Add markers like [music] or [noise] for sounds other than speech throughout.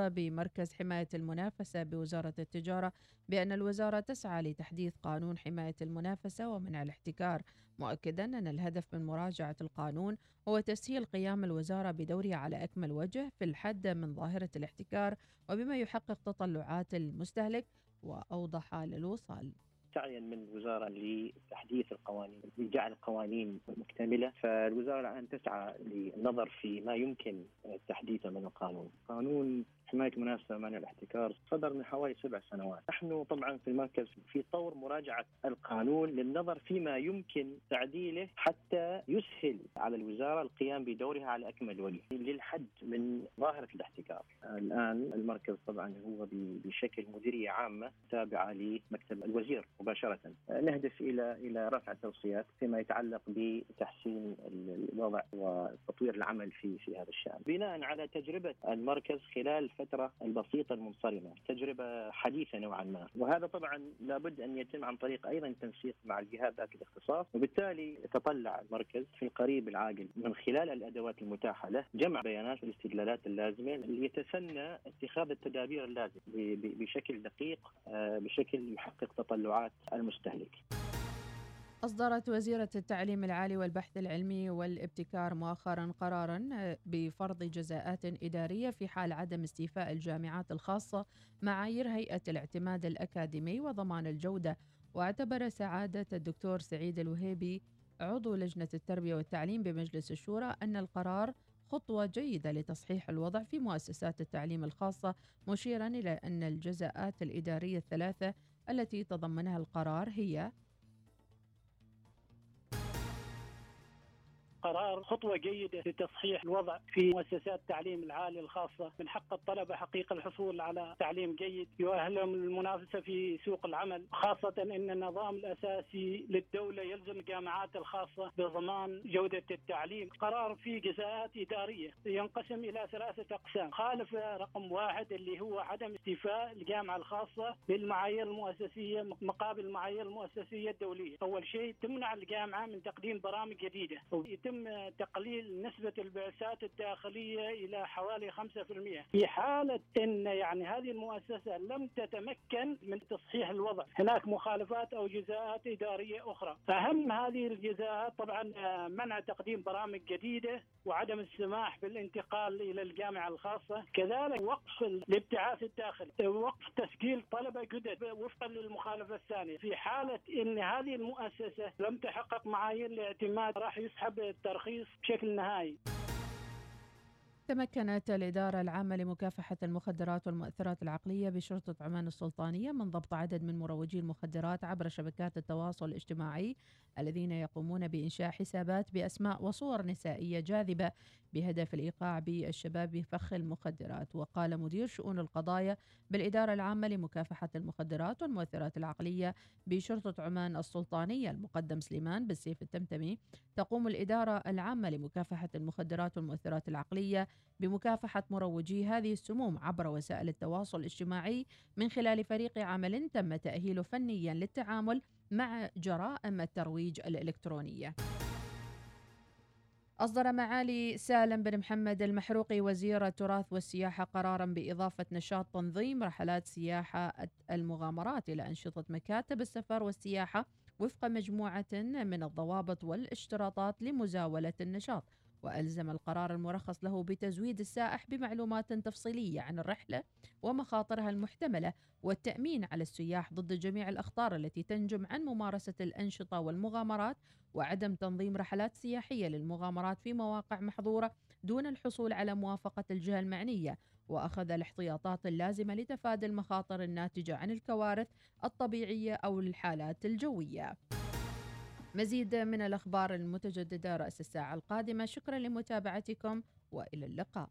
بمركز حماية المنافسة بوزارة التجارة بأن الوزارة تسعى لتحديث قانون حماية المنافسة ومنع الاحتكار مؤكدا أن الهدف من مراجعة القانون هو تسهيل قيام الوزارة بدورها على أكمل وجه في الحد من ظاهرة الاحتكار وبما يحقق تطلعات المستهلك وأوضح للوصال. سعيا من الوزارة لتحديث القوانين لجعل القوانين مكتملة. فالوزارة الآن تسعى للنظر في ما يمكن تحديثه من القانون. قانون حماية المنافسة ومنع الاحتكار صدر من حوالي سبع سنوات، نحن طبعا في المركز في طور مراجعة القانون للنظر فيما يمكن تعديله حتى يسهل على الوزارة القيام بدورها على أكمل وجه للحد من ظاهرة الاحتكار. الآن المركز طبعا هو بشكل مديرية عامة تابعة لمكتب الوزير مباشرة، نهدف إلى إلى رفع التوصيات فيما يتعلق بتحسين الوضع وتطوير العمل في في هذا الشأن. بناء على تجربة المركز خلال الفترة البسيطة المنصرمة تجربة حديثة نوعا ما. وهذا طبعا لابد أن يتم عن طريق أيضا تنسيق مع الجهات ذات الاختصاص وبالتالي يتطلع المركز في القريب العاجل من خلال الأدوات المتاحة له جمع بيانات والاستدلالات اللازمة ليتسنى اتخاذ التدابير اللازمة بشكل دقيق آه، بشكل يحقق تطلعات المستهلك. أصدرت وزيرة التعليم العالي والبحث العلمي والابتكار مؤخرا قرارا بفرض جزاءات إدارية في حال عدم استيفاء الجامعات الخاصة معايير هيئة الاعتماد الأكاديمي وضمان الجودة. واعتبر سعادة الدكتور سعيد الوهيبي عضو لجنة التربية والتعليم بمجلس الشورى أن القرار خطوة جيدة لتصحيح الوضع في مؤسسات التعليم الخاصة مشيرا إلى أن الجزاءات الإدارية الثلاثة التي تضمنها القرار هي قرار خطوة جيدة لتصحيح الوضع في مؤسسات التعليم العالي الخاصة. من حق الطلبة حقيقة الحصول على تعليم جيد. يؤهلهم المنافسة في سوق العمل. خاصة أن النظام الأساسي للدولة يلزم الجامعات الخاصة بضمان جودة التعليم. قرار فيه جزاءات إدارية ينقسم إلى ثلاثة أقسام. خالف رقم واحد اللي هو عدم استيفاء الجامعة الخاصة بالمعايير المؤسسية مقابل المعايير المؤسسية الدولية. أول شيء تمنع الجامعة من تقديم برامج جديدة. ويتم يتم تقليل نسبة البعثات الداخلية إلى حوالي 5% في حالة أن يعني هذه المؤسسة لم تتمكن من تصحيح الوضع. هناك مخالفات أو جزاءات إدارية أخرى. أهم هذه الجزاءات طبعا منع تقديم برامج جديدة وعدم السماح بالانتقال إلى الجامعة الخاصة. كذلك وقف الابتعاث الداخلي وقف تسجيل طلبة جدد وفقا للمخالفة الثانية. في حالة أن هذه المؤسسة لم تحقق معايير الاعتماد راح يسحب الترخيص بشكل نهائي. تمكنت الإدارة العامة لمكافحة المخدرات والمؤثرات العقلية بشرطة عمان السلطانية من ضبط عدد من مروجي المخدرات عبر شبكات التواصل الاجتماعي الذين يقومون بإنشاء حسابات بأسماء وصور نسائية جاذبة بهدف الإيقاع بالشباب بفخ المخدرات. وقال مدير شؤون القضايا بالإدارة العامة لمكافحة المخدرات والمؤثرات العقلية بشرطة عمان السلطانية المقدم سليمان بالسيف التمتمي تقوم الإدارة العامة لمكافحة المخدرات والمؤثرات العقلية بمكافحة مروجي هذه السموم عبر وسائل التواصل الاجتماعي من خلال فريق عمل تم تأهيله فنيا للتعامل مع جرائم الترويج الإلكترونية. أصدر معالي سالم بن محمد المحروقي وزير التراث والسياحة قرارا بإضافة نشاط تنظيم رحلات سياحة المغامرات إلى أنشطة مكاتب السفر والسياحة وفق مجموعة من الضوابط والاشتراطات لمزاولة النشاط. وألزم القرار المرخص له بتزويد السائح بمعلومات تفصيلية عن الرحلة ومخاطرها المحتملة والتأمين على السياح ضد جميع الأخطار التي تنجم عن ممارسة الأنشطة والمغامرات وعدم تنظيم رحلات سياحية للمغامرات في مواقع محظورة دون الحصول على موافقة الجهة المعنية وأخذ الاحتياطات اللازمة لتفادي المخاطر الناتجة عن الكوارث الطبيعية أو الحالات الجوية. مزيد من الأخبار المتجددة رأس الساعة القادمة. شكرا لمتابعتكم وإلى اللقاء.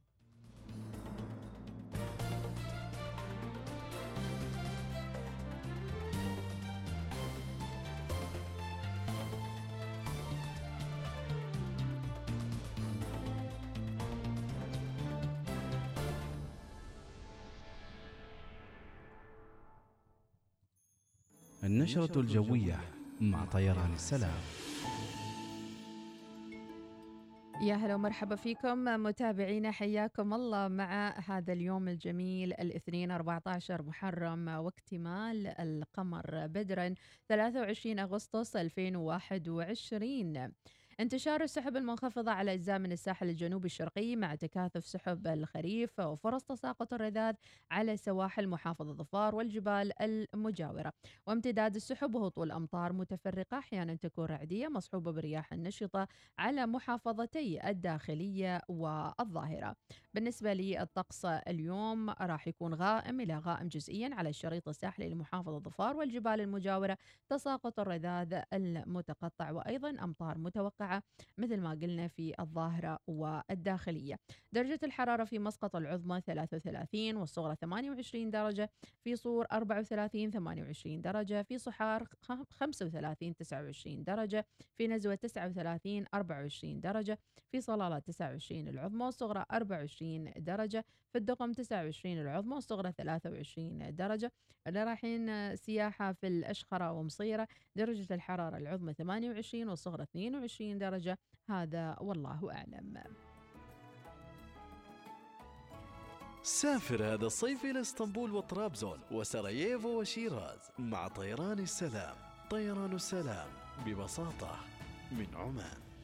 النشرة الجوية. مع طيران السلام. يا هلا ومرحبا فيكم متابعينا حياكم الله مع هذا اليوم الجميل الاثنين 14 محرم واكتمال القمر بدرا 23 أغسطس 2021 انتشار السحب المنخفضة على أجزاء من الساحل الجنوبي الشرقي مع تكاثف سحب الخريف وفرص تساقط الرذاذ على سواحل محافظة ظفار والجبال المجاورة. وامتداد السحب وهطول أمطار متفرقة أحيانا تكون رعدية مصحوبة برياح نشطة على محافظتي الداخلية والظاهرة. بالنسبة للطقس اليوم راح يكون غائم إلى غائم جزئيا على الشريط الساحلي لمحافظة ظفار والجبال المجاورة. تساقط الرذاذ المتقطع وأيضا أمطار متوقعة مثل ما قلنا في الظاهرة والداخلية. درجة الحرارة في مسقط العظمى 33 والصغرى 28 درجة في صور 34 28 درجة في صحار 35 29 درجة في نزوة 39 24 درجة في صلالة 29 العظمى والصغرى 24 درجة في الدقم 29 العظمى والصغرى 23 درجة. اللي رايحين سياحة في الأشخرة ومصيرة درجة الحرارة العظمى 28 والصغرى 22 درجة. هذا والله أعلم. سافر هذا الصيف إلى إسطنبول وطرابزون وسراييفو وشيراز مع طيران السلام. طيران السلام ببساطة من عمان.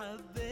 حبيت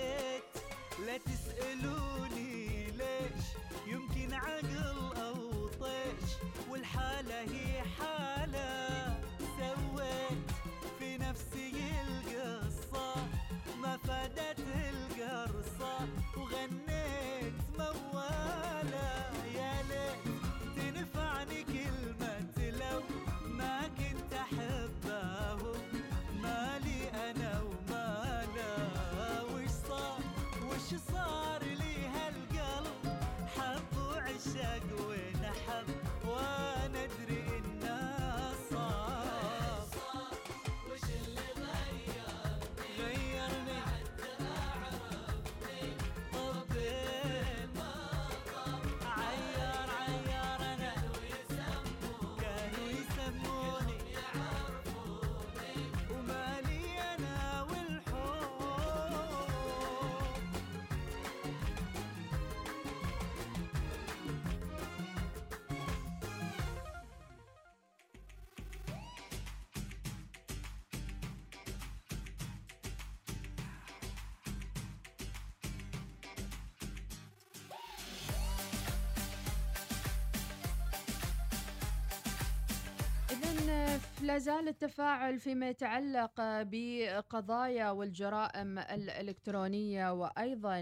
لا زال التفاعل فيما يتعلق بقضايا والجرائم الإلكترونية وأيضا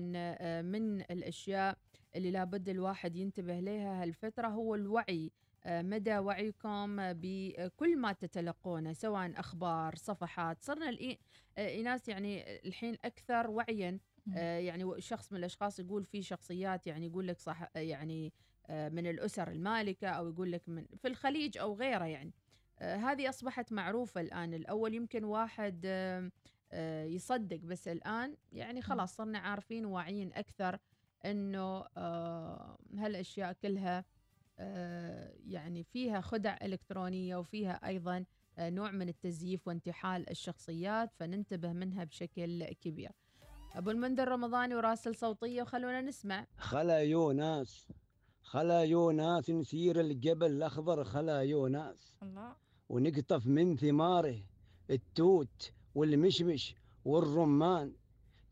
من الأشياء اللي لابد الواحد ينتبه لها هالفترة هو الوعي مدى وعيكم بكل ما تتلقونه سواء أخبار صفحات. صرنا الإي- الناس يعني الحين أكثر وعيا آه، يعني شخص من الأشخاص يقول في شخصيات يعني يقول لك صح يعني آه، من الأسر المالكة أو يقول لك من في الخليج أو غيره يعني. آه، هذه أصبحت معروفة الآن. الأول يمكن واحد آه، آه، يصدق بس الآن يعني خلاص صرنا عارفين وواعيين أكثر إنه آه، هالأشياء كلها آه، يعني فيها خدع إلكترونية وفيها أيضا آه، نوع من التزييف وانتحال الشخصيات فننتبه منها بشكل كبير. أبو المنذر رمضاني وراسل صوتية وخلونا نسمع. خلا يوناس. خلا يوناس نسير الجبل الأخضر. خلا يوناس. الله. ونقطف من ثماره التوت والمشمش والرمان.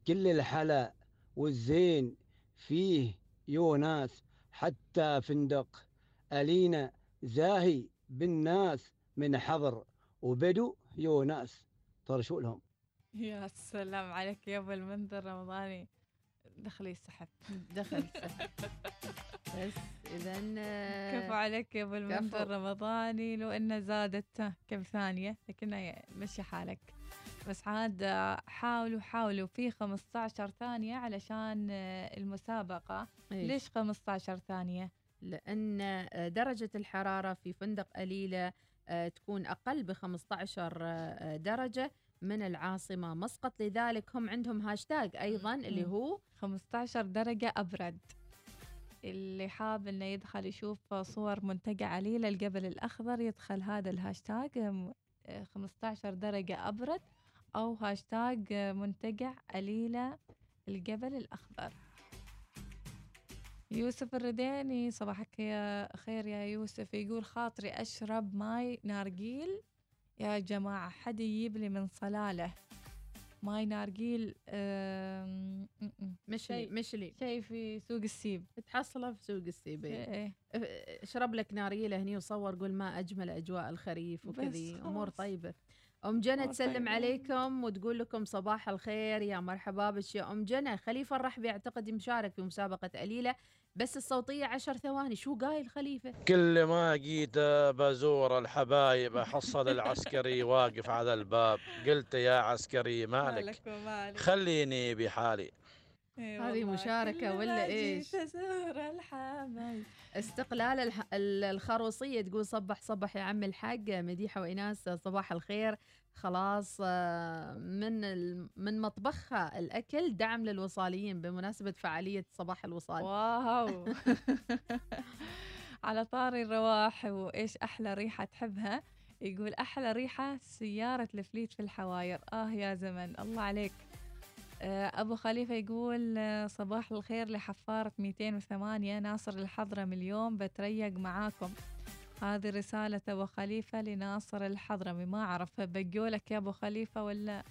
كل الحلا والزين فيه يوناس حتى فندق ألينا زاهي بالناس من حضر وبدو يوناس طرشوا لهم. يا سلام عليك يا أبو المنذر رمضاني. دخلي السحب. دخل [laughs] بس اذا كفو عليك يا أبو المنذر. رمضاني لو انه زادت. كم ثانية؟ لكنه مشي حالك. بس عاد حاولوا حاولوا في 15 ثانية علشان آه، المسابقة. ليش 15 ثانية؟ لأن آه، درجة الحرارة في فندق قليلة آه، تكون أقل ب 15 آه، درجة من العاصمة مسقط. لذلك هم عندهم هاشتاج أيضا اللي. هو 15 درجة أبرد. اللي حاب إنه يدخل يشوف صور منتجع عليلة الجبل الأخضر يدخل هذا الهاشتاج م- آه، 15 درجة أبرد أو هاشتاج آه، منتجع عليلة الجبل الأخضر. يوسف الرديني صباحك يا خير يا يوسف. يقول خاطري أشرب ماي نارجيل. يا جماعة حد يجيب لي من صلالة؟ ماي نارجيل أم، م- م. مشلي شيء- مشلي شيء في سوق السيب تحصله في سوق السيبي إيه. اشرب لك ناريله هني وصور قول ما أجمل أجواء الخريف وكذي أمور. طيبة أم جنى تسلم. عليكم وتقول لكم صباح الخير يا مرحبا بك يا أم جنى خليفة الرحبي اعتقد مشارك في مسابقة قليله بس الصوتية عشر ثواني شو قايل خليفة؟ كل ما جيت بزور الحبايب أحصل العسكري واقف على الباب. قلت يا عسكري مالك؟ ومالك. خليني بحالي. هذه. مشاركة ولا الحبايب. استقلال الح... ال- الخروصية تقول صبح صبح يا عم الحاج مديحة وايناس صباح الخير. خلاص آه، من. من مطبخها الأكل دعم للوصاليين بمناسبة فعالية صباح الوصال. واو. [laughs] على طاري الرواح وإيش أحلى ريحة تحبها؟ يقول أحلى ريحة سيارة الفليت في الحواير. آه يا زمن الله عليك. آه، أبو خليفة يقول آه، صباح الخير لحفارة 208 ناصر الحضرمي اليوم بتريق معاكم. هذه رسالة أبو خليفة لناصر الحضرمي. ما أعرف بقولك يا أبو خليفة ولا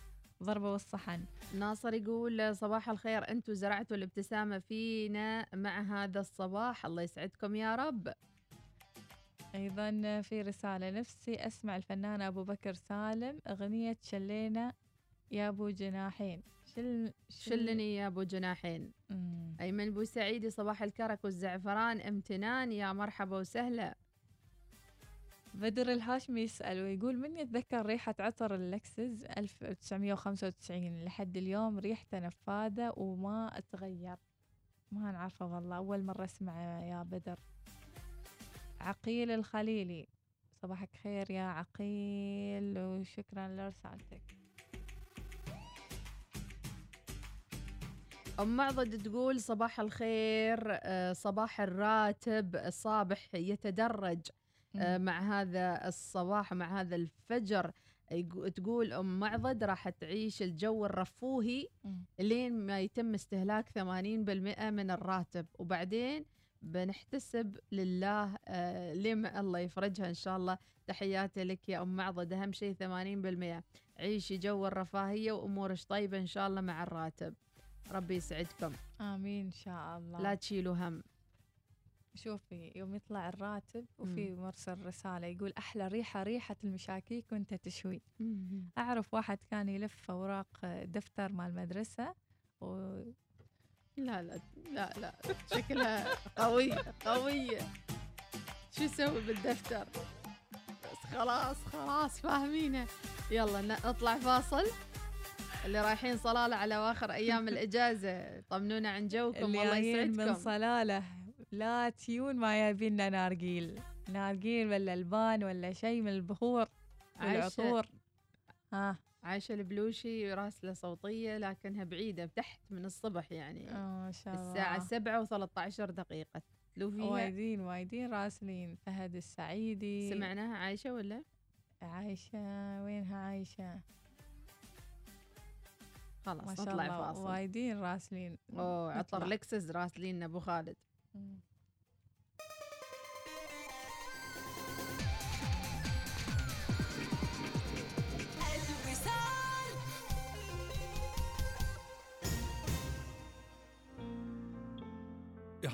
ضربة والصحن؟ ناصر يقول صباح الخير أنتم زرعتوا الابتسامة فينا مع هذا الصباح الله يسعدكم يا رب. أيضا في رسالة نفسي أسمع الفنان أبو بكر سالم أغنية شلينا يا أبو جناحين. شل شلني يا أبو جناحين. مم. أيمن بوسعيدي صباح الكرك والزعفران امتنان يا مرحبا وسهلا. بدر الهاشمي يسأل ويقول من يتذكر ريحة عطر اللكسس 1995 لحد اليوم ريحته نفاذة وما اتغير ما نعرفه والله أول مرة أسمعه يا بدر. عقيل الخليلي. صباحك خير يا عقيل وشكرا لرسالتك. أم معضد تقول صباح الخير آه، صباح الراتب الصابح يتدرج. مع هذا الصباح ومع هذا الفجر تقول أم معضد راح تعيش الجو الرفوهي. لين ما يتم استهلاك 80% من الراتب. وبعدين بنحتسب لله آه لما الله يفرجها إن شاء الله. تحياتي لك يا أم معضد أهم شيء 80% عيشي جو الرفاهية وامورش طيبة إن شاء الله مع الراتب. ربي يسعدكم. آمين إن شاء الله. لا تشيلوا هم. شوفي يوم يطلع الراتب وفي مرسل رسالة يقول أحلى ريحة ريحة المشاكيك وأنت تشوي. أعرف واحد كان يلف أوراق دفتر مال المدرسة و... لا لا لا لا شكلها قوية قوية شو يسوي بالدفتر؟ بس خلاص خلاص فاهمينه. يلا نطلع فاصل. اللي رايحين صلالة على اواخر أيام الإجازة طمنونا عن جوكم والله جايين من يسعدكم. صلالة. لا تيون ما يبينا نارجيل. نارجيل ولا البان ولا شيء من البخور عايشة والعطور. ها. عايشة البلوشي راسلة صوتية لكنها بعيدة تحت من الصبح يعني. آه، ما شاء الله. الساعة سبعة و13 دقيقة. تلو فيها وايدين وايدين راسلين. فهد السعيدي. سمعناها عايشة ولا؟ عايشة. وينها عايشة؟ ما خلاص شاء نطلع الله. فاصل. وايدين راسلين. أوه عطر. لكسس راسلين أبو خالد. مم.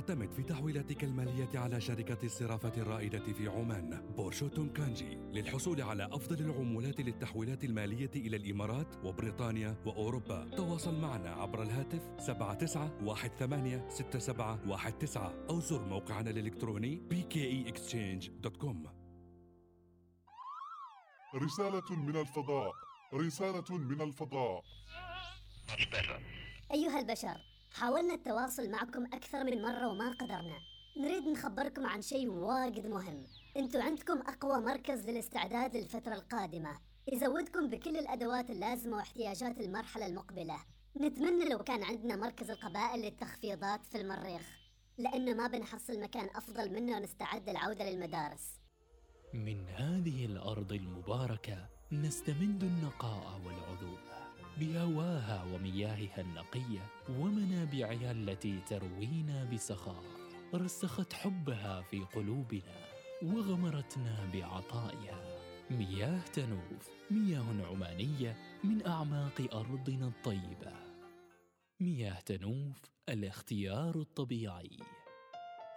اعتمد في تحويلاتك المالية على شركة الصرافة الرائدة في عمان. بورشو تومكانجي للحصول على أفضل العمولات للتحويلات المالية إلى الإمارات وبريطانيا وأوروبا. تواصل معنا عبر الهاتف 79186719 أو زر موقعنا الإلكتروني bkeexchange.com رسالة من الفضاء. رسالة من الفضاء. أيها البشر حاولنا التواصل معكم أكثر من مرة وما قدرنا. نريد نخبركم عن شيء واجد مهم. أنتوا عندكم أقوى مركز للاستعداد للفترة القادمة. يزودكم بكل الأدوات اللازمة واحتياجات المرحلة المقبلة نتمنى لو كان عندنا مركز القبائل للتخفيضات في المريخ لأنه ما بنحصل مكان أفضل منه ونستعد للعودة للمدارس. من هذه الأرض المباركة نستمد النقاء والعذوبة بهواها ومياهها النقية ومنابعها التي تروينا بسخاء رسخت حبها في قلوبنا وغمرتنا بعطائها. مياه تنوف مياه عمانية من أعماق أرضنا الطيبة. مياه تنوف الاختيار الطبيعي.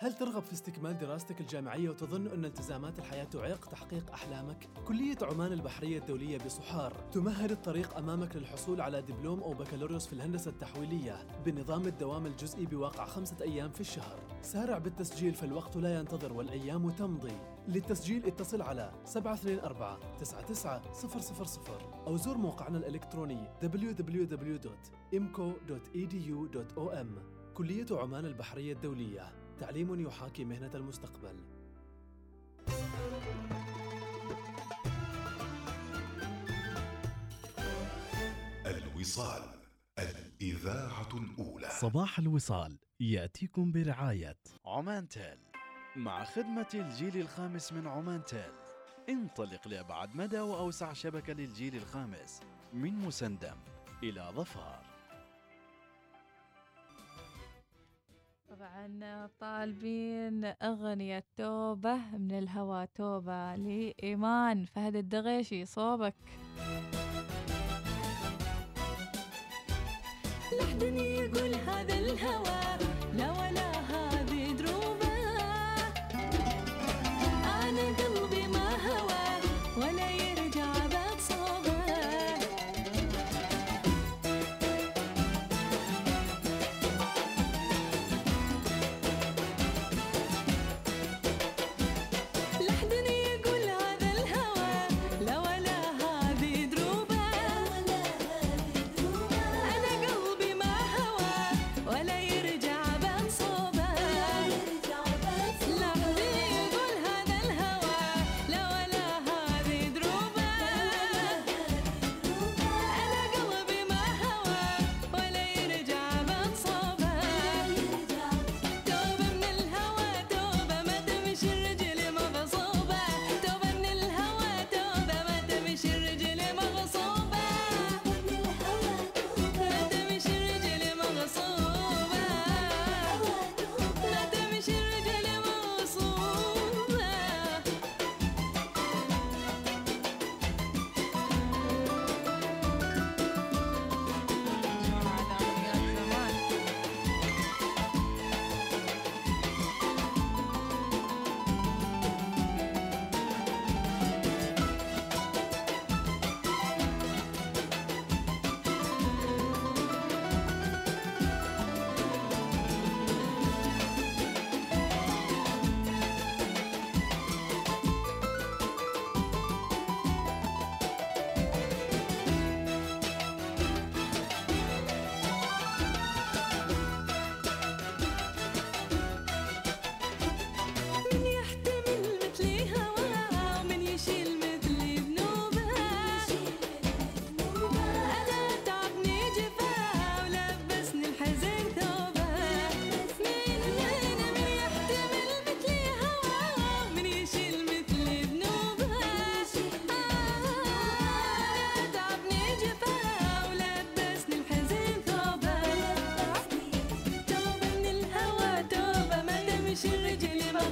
هل ترغب في استكمال دراستك الجامعية وتظن أن التزامات الحياة تعيق تحقيق أحلامك؟ كلية عمان البحرية الدولية بصحار تمهد الطريق أمامك للحصول على دبلوم أو بكالوريوس في الهندسة التحويلية بنظام الدوام الجزئي بواقع خمسة أيام في الشهر. سارع بالتسجيل فالوقت لا ينتظر والأيام تمضي. للتسجيل اتصل على 724 99 000 أو زور موقعنا الإلكتروني www.imco.edu.om كلية عمان البحرية الدولية. تعليم يحاكي مهنة المستقبل. الوصال الإذاعة الأولى. صباح الوصال يأتيكم برعاية عمان تيل مع خدمة الجيل الخامس من عمان تيل انطلق لأبعد مدى وأوسع شبكة للجيل الخامس من مسندم إلى ظفار. طبعا طالبين أغنية توبة من الهوى توبة لإيمان. فهد الدغيشي صوبك. لحدني يقول هذا الهوى.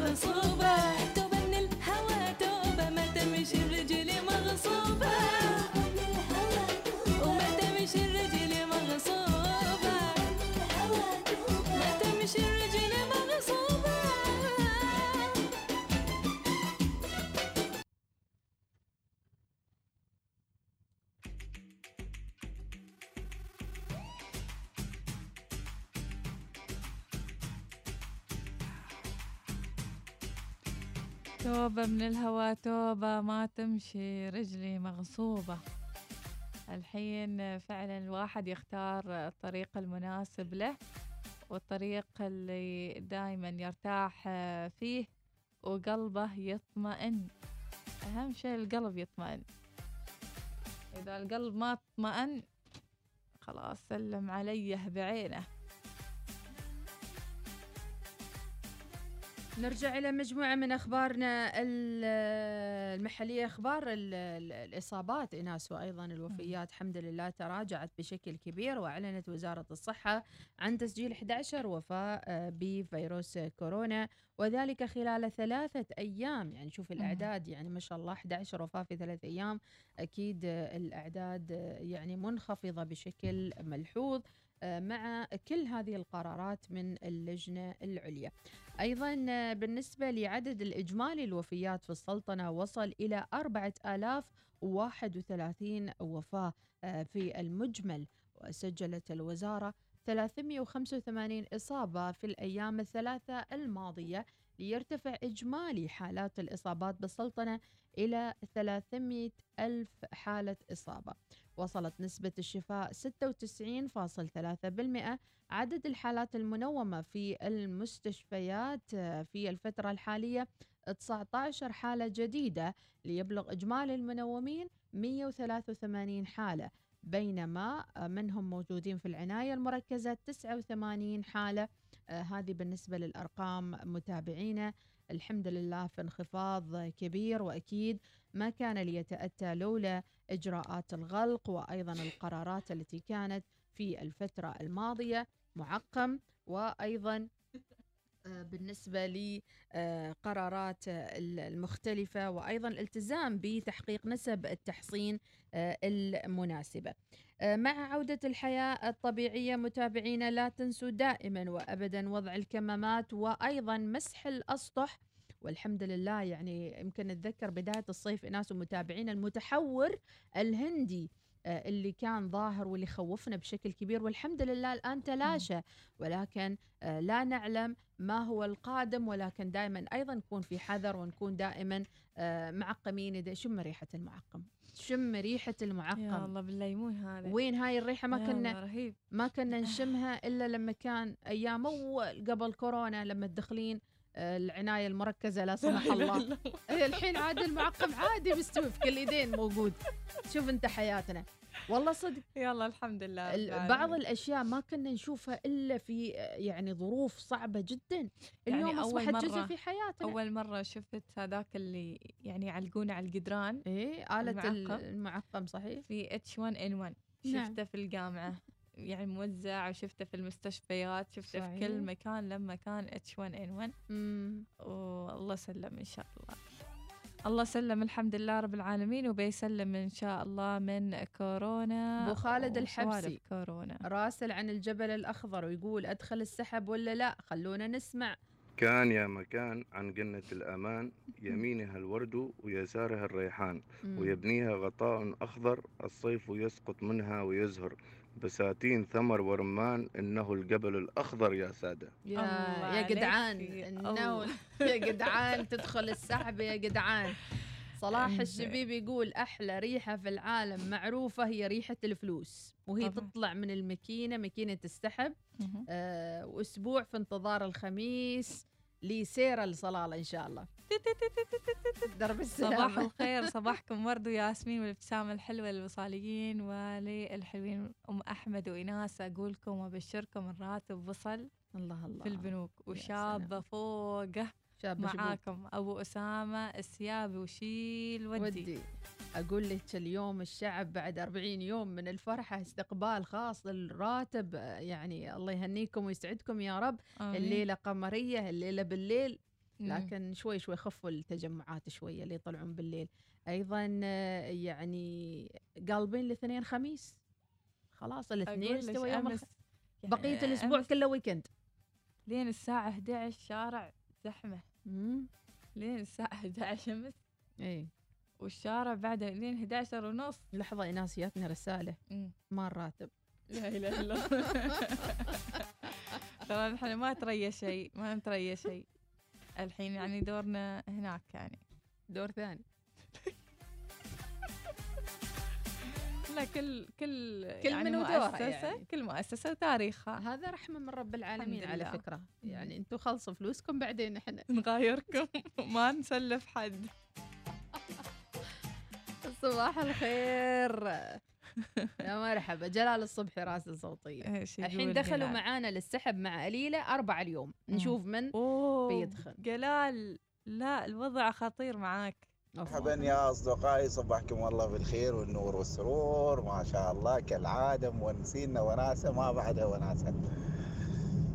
الرجل مغصوبة توبة توبة من الهوى توبة ما تمشي رجلي مغصوبة. الحين فعلا الواحد يختار الطريق المناسب له والطريق اللي دايما يرتاح فيه وقلبه يطمئن. أهم شيء القلب يطمئن. إذا القلب ما اطمئن خلاص سلم عليه بعينه. نرجع إلى مجموعة من أخبارنا. ال- المحلية أخبار ال- ال- الإصابات. إناس وأيضا الوفيات الحمد لله تراجعت بشكل كبير وأعلنت وزارة الصحة عن تسجيل 11 وفاة آه، بفيروس كورونا وذلك خلال ثلاثة أيام. يعني شوف الأعداد يعني ما شاء الله 11 وفاة في ثلاثة أيام أكيد الأعداد آه، يعني منخفضة بشكل ملحوظ. مع كل هذه القرارات من اللجنة العليا. أيضا آه، بالنسبة لعدد الإجمالي الوفيات في السلطنة وصل إلى 4031 وفاة آه، في المجمل. وسجلت الوزارة 385 إصابة في الأيام الثلاثة الماضية ليرتفع إجمالي حالات الإصابات بالسلطنة إلى 300 ألف حالة إصابة. وصلت نسبة الشفاء 96.3% عدد الحالات المنومة في المستشفيات آه، في الفترة الحالية 19 حالة جديدة ليبلغ إجمالي المنومين 183 حالة بينما آه، منهم موجودين في العناية المركزة 89 حالة. آه، هذه بالنسبة للأرقام متابعينا. الحمد لله في انخفاض كبير وأكيد ما كان ليتأتى لولا إجراءات الغلق وأيضا القرارات التي كانت في الفترة الماضية معقم وأيضا آه، بالنسبة لقرارات المختلفة وأيضا الالتزام بتحقيق نسب التحصين آه، المناسبة. آه، مع عودة الحياة الطبيعية متابعينا لا تنسوا دائما وأبدا وضع الكمامات وأيضا مسح الأسطح والحمد لله يعني يمكن نتذكر بداية الصيف ناس ومتابعينا المتحور الهندي آه، اللي كان ظاهر واللي خوفنا بشكل كبير والحمد لله الآن تلاشى. ولكن آه، لا نعلم ما هو القادم ولكن دائما أيضا نكون في حذر ونكون دائما آه، معقمين إذا- شم ريحة المعقم. شم ريحة المعقم. يا الله بالليمون هذا. وين هاي الريحة؟ ما كنا رهيب. ما كنا نشمها إلا لما كان أيام أول قبل كورونا لما تدخلين العناية المركزة لا [laughs] سمح الله. إيه، الحين عاد المعقم عادي مستوي في كل إيدين موجود. شوف أنت حياتنا. والله صدق. يلا الحمد لله بعض. الأشياء ما كنا نشوفها إلا في آه، يعني ظروف صعبة جدا. اليوم يعني أصبحت جزء في حياتنا. أول مرة شفت هذاك اللي يعني يعلقونه على الجدران إيه آلة ال- المعقم. المعقم صحيح. في H1N1 نعم. شفته في الجامعة. يعني موزع وشفته في المستشفيات شفته في. كل مكان لما كان H1N1 مم. والله سلم إن شاء الله. الله سلم الحمد لله رب العالمين وبيسلم إن شاء الله من كورونا. أبو خالد الحبسي. كورونا. راسل عن الجبل الأخضر ويقول أدخل السحب ولا لا؟ خلونا نسمع. كان يا مكان عن جنة الأمان يمينها الورد ويسارها الريحان. ويبنيها غطاء أخضر الصيف يسقط منها ويزهر. بساتين ثمر ورمان إنه الجبل الأخضر يا سادة يا يا جدعان الله. [laughs] يا جدعان تدخل السحب يا جدعان صلاح. الشبيب يقول أحلى ريحة في العالم معروفة هي ريحة الفلوس وهي طبعاً. تطلع من الماكينة ماكينة السحب. آه وأسبوع في انتظار الخميس لسيره الصلاله إن شاء الله درب صباح السلامه الخير صباحكم ورد وياسمين والابتسامة الحلوة للوصاليين وللحلوين أم أحمد وإناس أقولكم وأبشركم الراتب وصل الله الله في البنوك وشابة. فوقه شبوك. معاكم أبو أسامة السيابي وشيل ودي, ودي أقول لك اليوم الشعب بعد 40 يوم من الفرحة استقبال خاص للراتب يعني الله يهنيكم ويسعدكم يا رب آمين. الليلة قمرية الليلة بالليل. لكن شوي شوي خفوا التجمعات شوية اللي يطلعون بالليل. أيضا آه، يعني قالبين الاثنين خميس. خلاص الاثنين استوى يوم الخ... بقية يعني الأسبوع أمس كله weekend لين الساعة 11 شارع زحمة. مم. لين الساعة 11 أمس. إي. والشارع بعده لين 11 ونص. لحظة إيناس جاتني رسالة. مم. ما الراتب لا إله إلا الله. [laughs] ترى إحنا ما تريا شيء ما نتريا شيء. الحين يعني دورنا هناك يعني. دور ثاني. [laughs] لا كل كل كل يعني من مؤسسة يعني. كل مؤسسة وتاريخها. هذا رحمة من رب العالمين على. فكرة. يعني أنتم خلصوا فلوسكم بعدين إحنا [laughs] نغايركم. [laughs] ما نسلف حد. صباح الخير. [laughs] يا مرحبا. جلال الصبحي راسل صوتية. إيش الحين دخلوا جلال؟ معانا للسحب مع أليلة أربعة اليوم. نشوف من بيدخل. جلال لا الوضع خطير معاك. مرحبا يا أصدقائي. صبحكم الله بالخير والنور والسرور. ما شاء الله كالعادة مونسينا وناسة ما بعدها وناسة.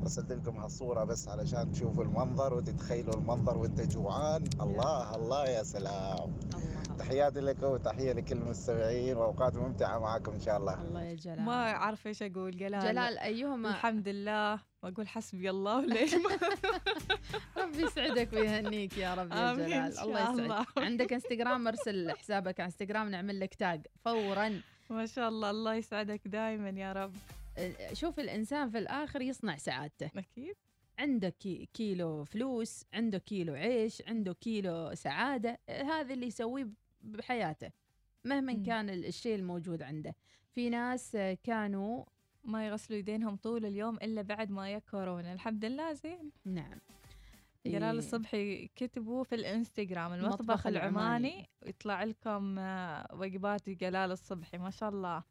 رسلت لكم هالصورة بس علشان تشوفوا المنظر وتتخيلوا المنظر وانت جوعان. الله الله يا سلام. تحياتي لكم وتحية لكل المستمعين وأوقات ممتعة معكم إن شاء الله. الله يا جلال. ما أعرف إيش أقول. جلال جلال أيهما؟ الحمد لله. واقول حسبي الله وليش ما [laughs] ربي يسعدك ويهنيك يا رب يا جلال. شاء الله يسعدك. الله. عندك إنستغرام؟ أرسل حسابك على إنستغرام نعمل لك تاج فورا. ما شاء الله الله يسعدك دائما يا رب. شوف الإنسان في الآخر يصنع سعادته. أكيد. عنده كي- كيلو فلوس عنده كيلو عيش عنده كيلو سعادة. هذا اللي يسويه بحياته مهما مم. كان ال- الشيء الموجود عنده. في ناس آه، كانوا ما يغسلوا يدينهم طول اليوم إلا بعد ما يا كورونا الحمد لله زين. نعم. جلال. الصبحي كتبوا في الإنستغرام المطبخ العماني. العماني. يطلع لكم آه، وجبات جلال الصبحي ما شاء الله.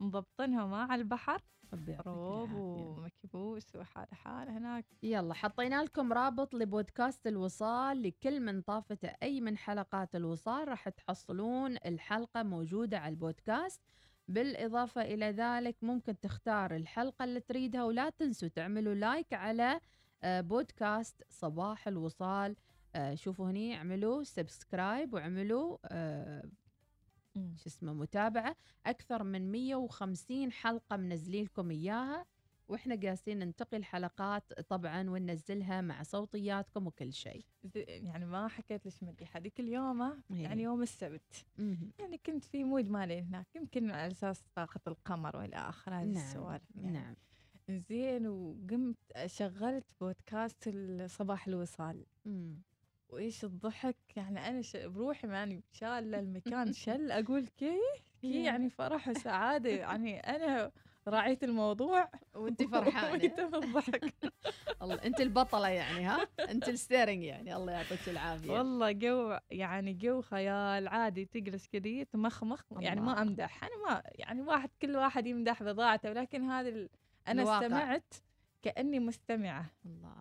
مضبطينها مع البحر. ربي روب. ومكبوس وحال حال هناك. يلا حطينا لكم رابط لبودكاست الوصال لكل من طافته أي من حلقات الوصال. راح تحصلون الحلقة موجودة على البودكاست. بالإضافة إلى ذلك ممكن تختار الحلقة اللي تريدها ولا تنسوا تعملوا like على آه، بودكاست صباح الوصال. آه، شوفوا هني اعملوا subscribe واعملوا آه، شو اسمه متابعة أكثر من 150 حلقة منزلين لكم إياها وإحنا قاسين ننتقي الحلقات طبعا وننزلها مع صوتياتكم وكل شيء يعني ما حكيت ليش مدي هذيك اليوم إيه. يعني يوم السبت. يعني كنت في mood مالي هناك يمكن على أساس طاقة القمر والى اخره هذه نعم، السوالف يعني. نعم زين وقمت شغلت بودكاست صباح الوصال مم. وإيش الضحك؟ يعني أنا ش... بروحي ماني شاله المكان [laughs] شل أقول كي كي يعني فرح وسعادة. يعني أنا راعيت الموضوع وانت [laughs] فرحانة. وانت بالضحك [laughs] الله أنت البطلة يعني ها؟ أنت ال starring يعني. الله يعطيك العافية. والله جو يعني جو خيال عادي تجلس كذي تمخمخ. يعني ما. أمدح. أنا ما يعني واحد كل واحد يمدح بضاعته. ولكن هذا ال... أنا الواقع. استمعت كأني مستمعة. الله.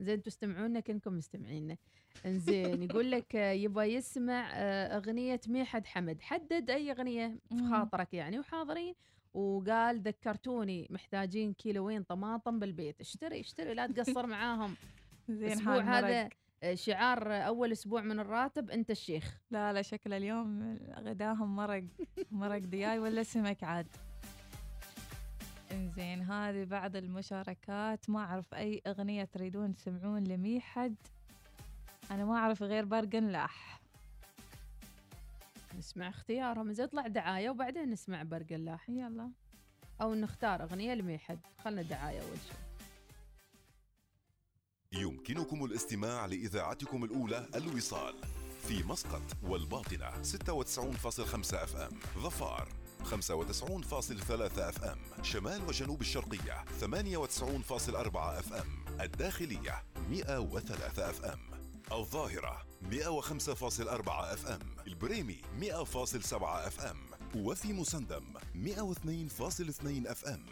زين تستمعونا كنكم مستمعينا إنزين يقول لك آه، يبغى يسمع آه، أغنية ميحد حمد. حدد أي أغنية في. خاطرك يعني وحاضرين. وقال ذكرتوني محتاجين كيلوين طماطم بالبيت. اشتري اشتري لا تقصر معاهم. [laughs] زين الأسبوع هذا. آه، شعار أول أسبوع من الراتب أنت الشيخ. لا لا شكل اليوم غداهم مرق مرق دياي ولا سمك عاد. إنزين هذه بعض المشاركات. ما أعرف أي أغنية تريدون تسمعون لميحد. أنا ما أعرف غير برقن لاح. نسمع اختيارهم. زين يطلع دعاية وبعدين نسمع برقلاح يلا. أو نختار أغنية لميحد. خلنا دعاية أول شيء يمكنكم الاستماع لإذاعتكم الأولى الوصال في مسقط والباطنة 96.5 FM. ظفار 95.3 FM. شمال وجنوب الشرقية 98.4 FM. الداخلية 103 FM. الظاهرة 105.4 FM البريمي 100.7 FM وفي مسندم 102.2 FM.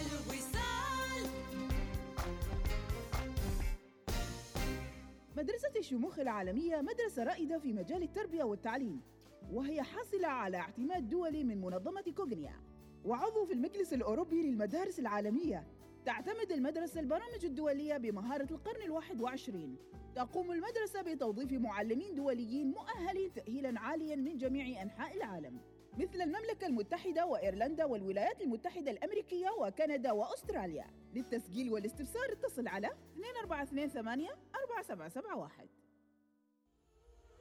الوصال. مدرسة الشموخ العالمية مدرسة رائدة في مجال التربية والتعليم وهي حاصلة على اعتماد دولي من منظمة كوغنيا. وعضو في المجلس الأوروبي للمدارس العالمية. تعتمد المدرسة البرامج الدولية بمهارة القرن الواحد وعشرين. تقوم المدرسة بتوظيف معلمين دوليين مؤهلين تأهيلا عاليا من جميع أنحاء العالم. مثل المملكة المتحدة وإيرلندا والولايات المتحدة الأمريكية وكندا وأستراليا. للتسجيل والاستفسار اتصل على 2428 4771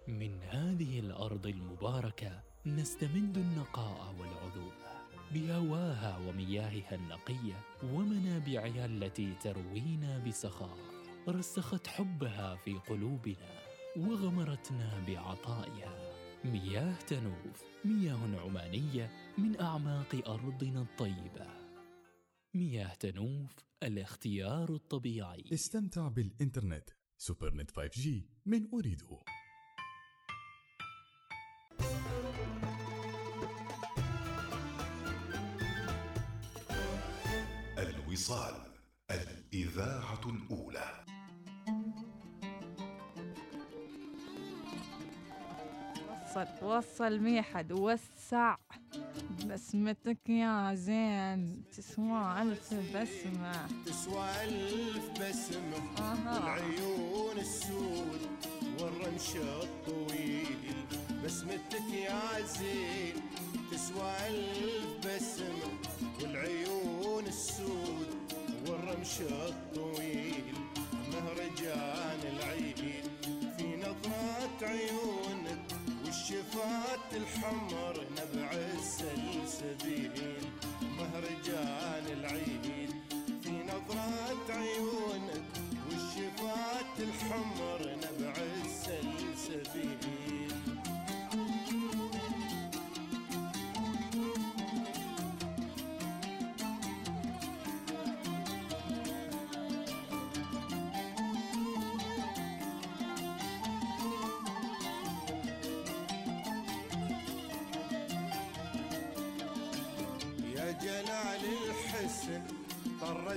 من هذه الأرض المباركة نستمد النقاء والعذوبة بهواها ومياهها النقية ومنابعها التي تروينا بسخاء رسخت حبها في قلوبنا وغمرتنا بعطائها. مياه تنوف مياه عمانية من أعماق أرضنا الطيبة. مياه تنوف الاختيار الطبيعي. استمتع بالإنترنت. سوبرنت 5G من أريدو الوصال الإذاعة الأولى. وصل وصل ميحد وسع بسمتك يا زين. تسوى ألف بسمة. تسوى ألف بسمة. العيون السود والرمش الطويل. بسمتك يا زين تسوى ألف بسمة. والعيون السود والرمش الطويل مهرجان العيد. في نظرات عيونك والشفات الحمر نبع السلسبيل مهرجان العيد. في نظرات عيونك والشفات الحمر نبع السلسبيل.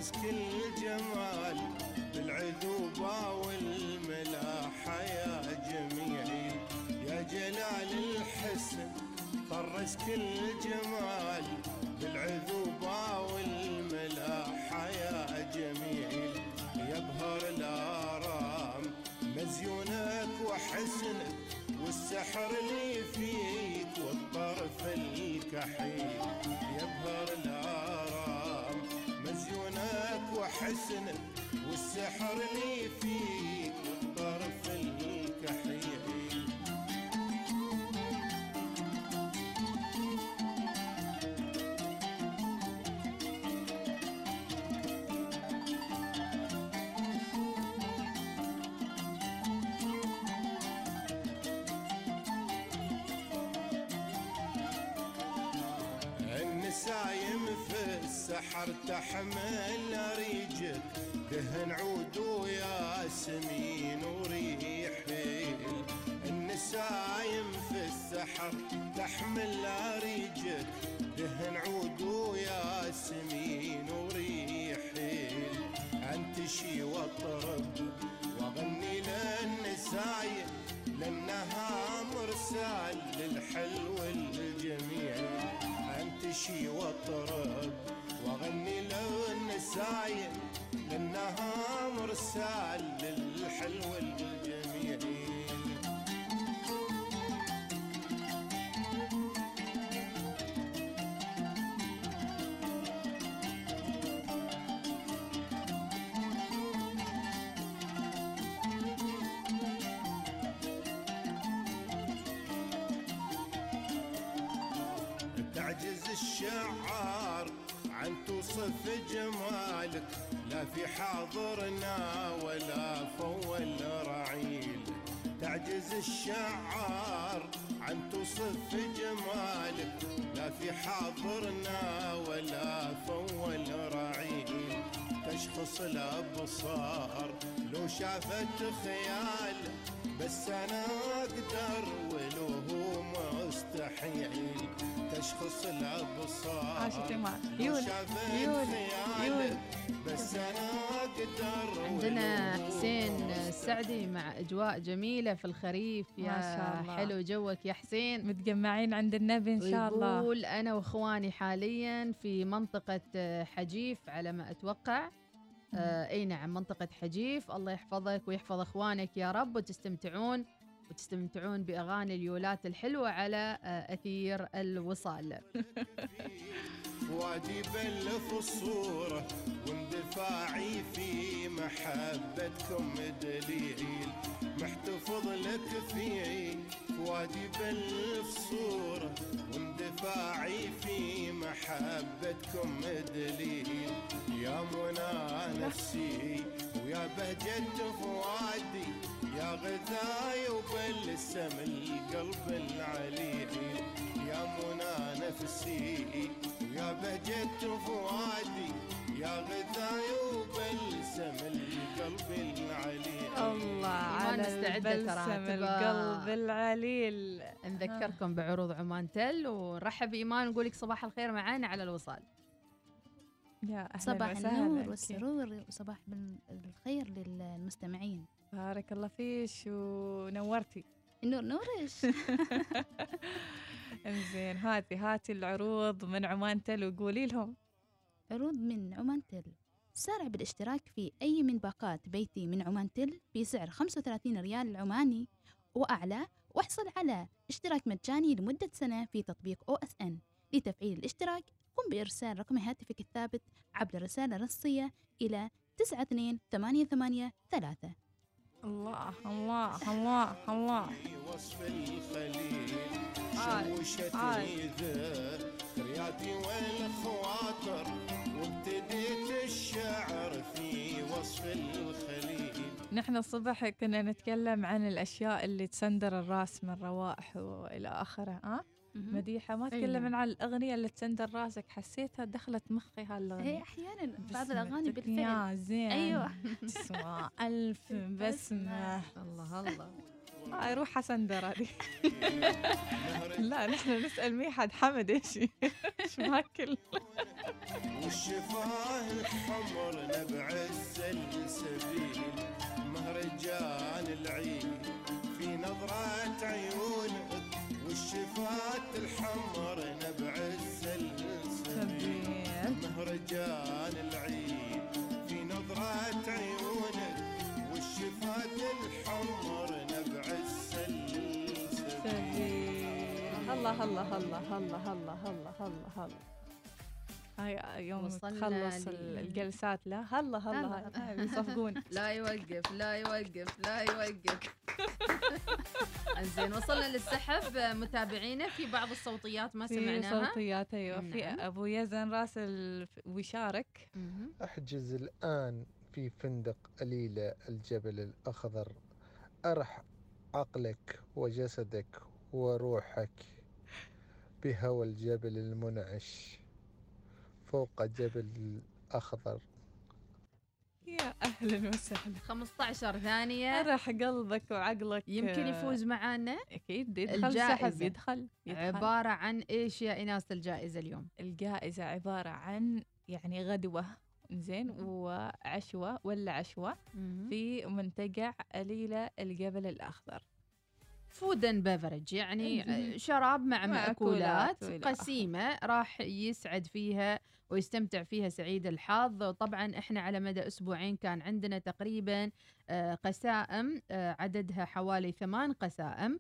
مسك الجمال بالعذوبة والملاحة يا جميل. يا جلال الحسن طرس كل جمال بالعذوبة والملاحة يا جميل. يبهر الآرام مزيونك وحسنك والسحر اللي فيك والطرف الكحيل. وحسنك والسحر اللي فيك. في السحر تحمل ريجك دهن عود وياسمين وريحيل النسايم في السحر تحمل ريجك دهن عود وياسمين وريحيل انتشي واطرب واغني للنسايم لانها مرسال للحلو الجميل. انتشي واطرب وأغني للنسايم لانها مرسال للحلو الجميل تعجز الشعار عن توصف جمالك لا في حاضرنا ولا فأول رعيل. تعجز الشعار عن توصف جمالك لا في حاضرنا ولا فأول رعيل. تشخص الأبصار لو شافت خيال بس أنا أقدر ولو هو مستحيل تشخص الأبصار. يول، يول، يول. بس أنا أقدر عندنا حسين السعدي مع أجواء جميلة في الخريف. يا ما شاء الله. حلو جوك يا حسين. متجمعين عند النبي إن شاء الله. يقول أنا وإخواني حاليا في منطقة حجيف على ما أتوقع. آه أي نعم منطقة حجيف. الله يحفظك ويحفظ إخوانك يا رب وتستمتعون. وتستمتعون بأغاني اليولات الحلوة على آه أثير الوصال. [laughs] وادي بلف واندفاعي في محبتكم دليل. محتفظ لك في وادي بلف صورة واندفاعي في محبتكم دليل. يا منى نفسي ويا بهجة فؤادي يا غذاي وبلسم القلب العليل يا منى نفسي ويا بهجة فؤادي يا غذاي وبلسم القلب العليل الله على مستعدة ترى البلسم القلب العليل. نذكركم بعروض عمان تل ونرحب بايمان نقول لك صباح الخير معانا على الوصال. يا أهلا صباح النور. والسرور وصباح الخير للمستمعين. بارك الله فيش ونورتي. النور نورش. [laughs] إنزين هاتي هاتي العروض من عمان تل وقولي لهم. عروض من عمان تل. سارع بالاشتراك في أي من باقات بيتي من عمان تل بسعر 35 ريال عماني وأعلى واحصل على اشتراك مجاني لمدة سنة في تطبيق OSN لتفعيل الاشتراك قم بإرسال رقم هاتفك الثابت عبر رسالة نصية إلى 92883 الله الله الله الله. وصف الخليل شوشتني. ذكرياتي والخواطر وابتديت الشعر في وصف الخليل. نحن الصبح كنا نتكلم عن الأشياء اللي تسندر الرأس من روائح وإلى آخره ها مديحة ما تكلم نعم. عن الأغنية اللي تسندر راسك حسيتها دخلت مخي هالأغنية. هي أحيانا بعض [laughs] [laughs] بسمة الأغاني بالفعل. يا زين أيوة. تسوى ألف بسمة. الله الله. هاي روح سندر هذه. [laughs] لا نحن نسأل ميحد حمد إيش إيش ماكل والشفاه الحمر نبع السلسبيل مهرجان العيد في نظرة عيونك والشفات الحمر نبع السلسبيل مهرجان العيد في نظرة عيونك والشفات الحمر نبع السلسبيل الله الله الله الله الله الله هلا هلا هاي يوم وصلنا تخلص الجلسات. لا هلا هلا بيصفقون. [laughs] لا يوقف لا يوقف لا يوقف. [laughs] انزين وصلنا للسحب. متابعينا في بعض الصوتيات ما في سمعناها. صوتيات أيوه. في نعم. أبو يزن راسل ويشارك. أحجز الآن في فندق أليلة الجبل الأخضر. أرح عقلك وجسدك وروحك بهوى الجبل المنعش. فوق جبل الأخضر. يا أهلا وسهلا. 15 ثانية. فرح قلبك وعقلك. يمكن يفوز معانا؟ أكيد يدخل سحب الجائزة يدخل, يدخل. عبارة عن إيش يا ايناس الجائزة اليوم؟ الجائزة عبارة عن يعني غدوة زين وعشوة ولا عشوة في منتجع أليلة الجبل الأخضر. food and beverage يعني إنزين. شراب مع مأكولات قسيمة راح يسعد فيها ويستمتع فيها سعيد الحظ. طبعا إحنا على مدى أسبوعين كان عندنا تقريبا آه، قسائم آه، عددها حوالي ثمان قسائم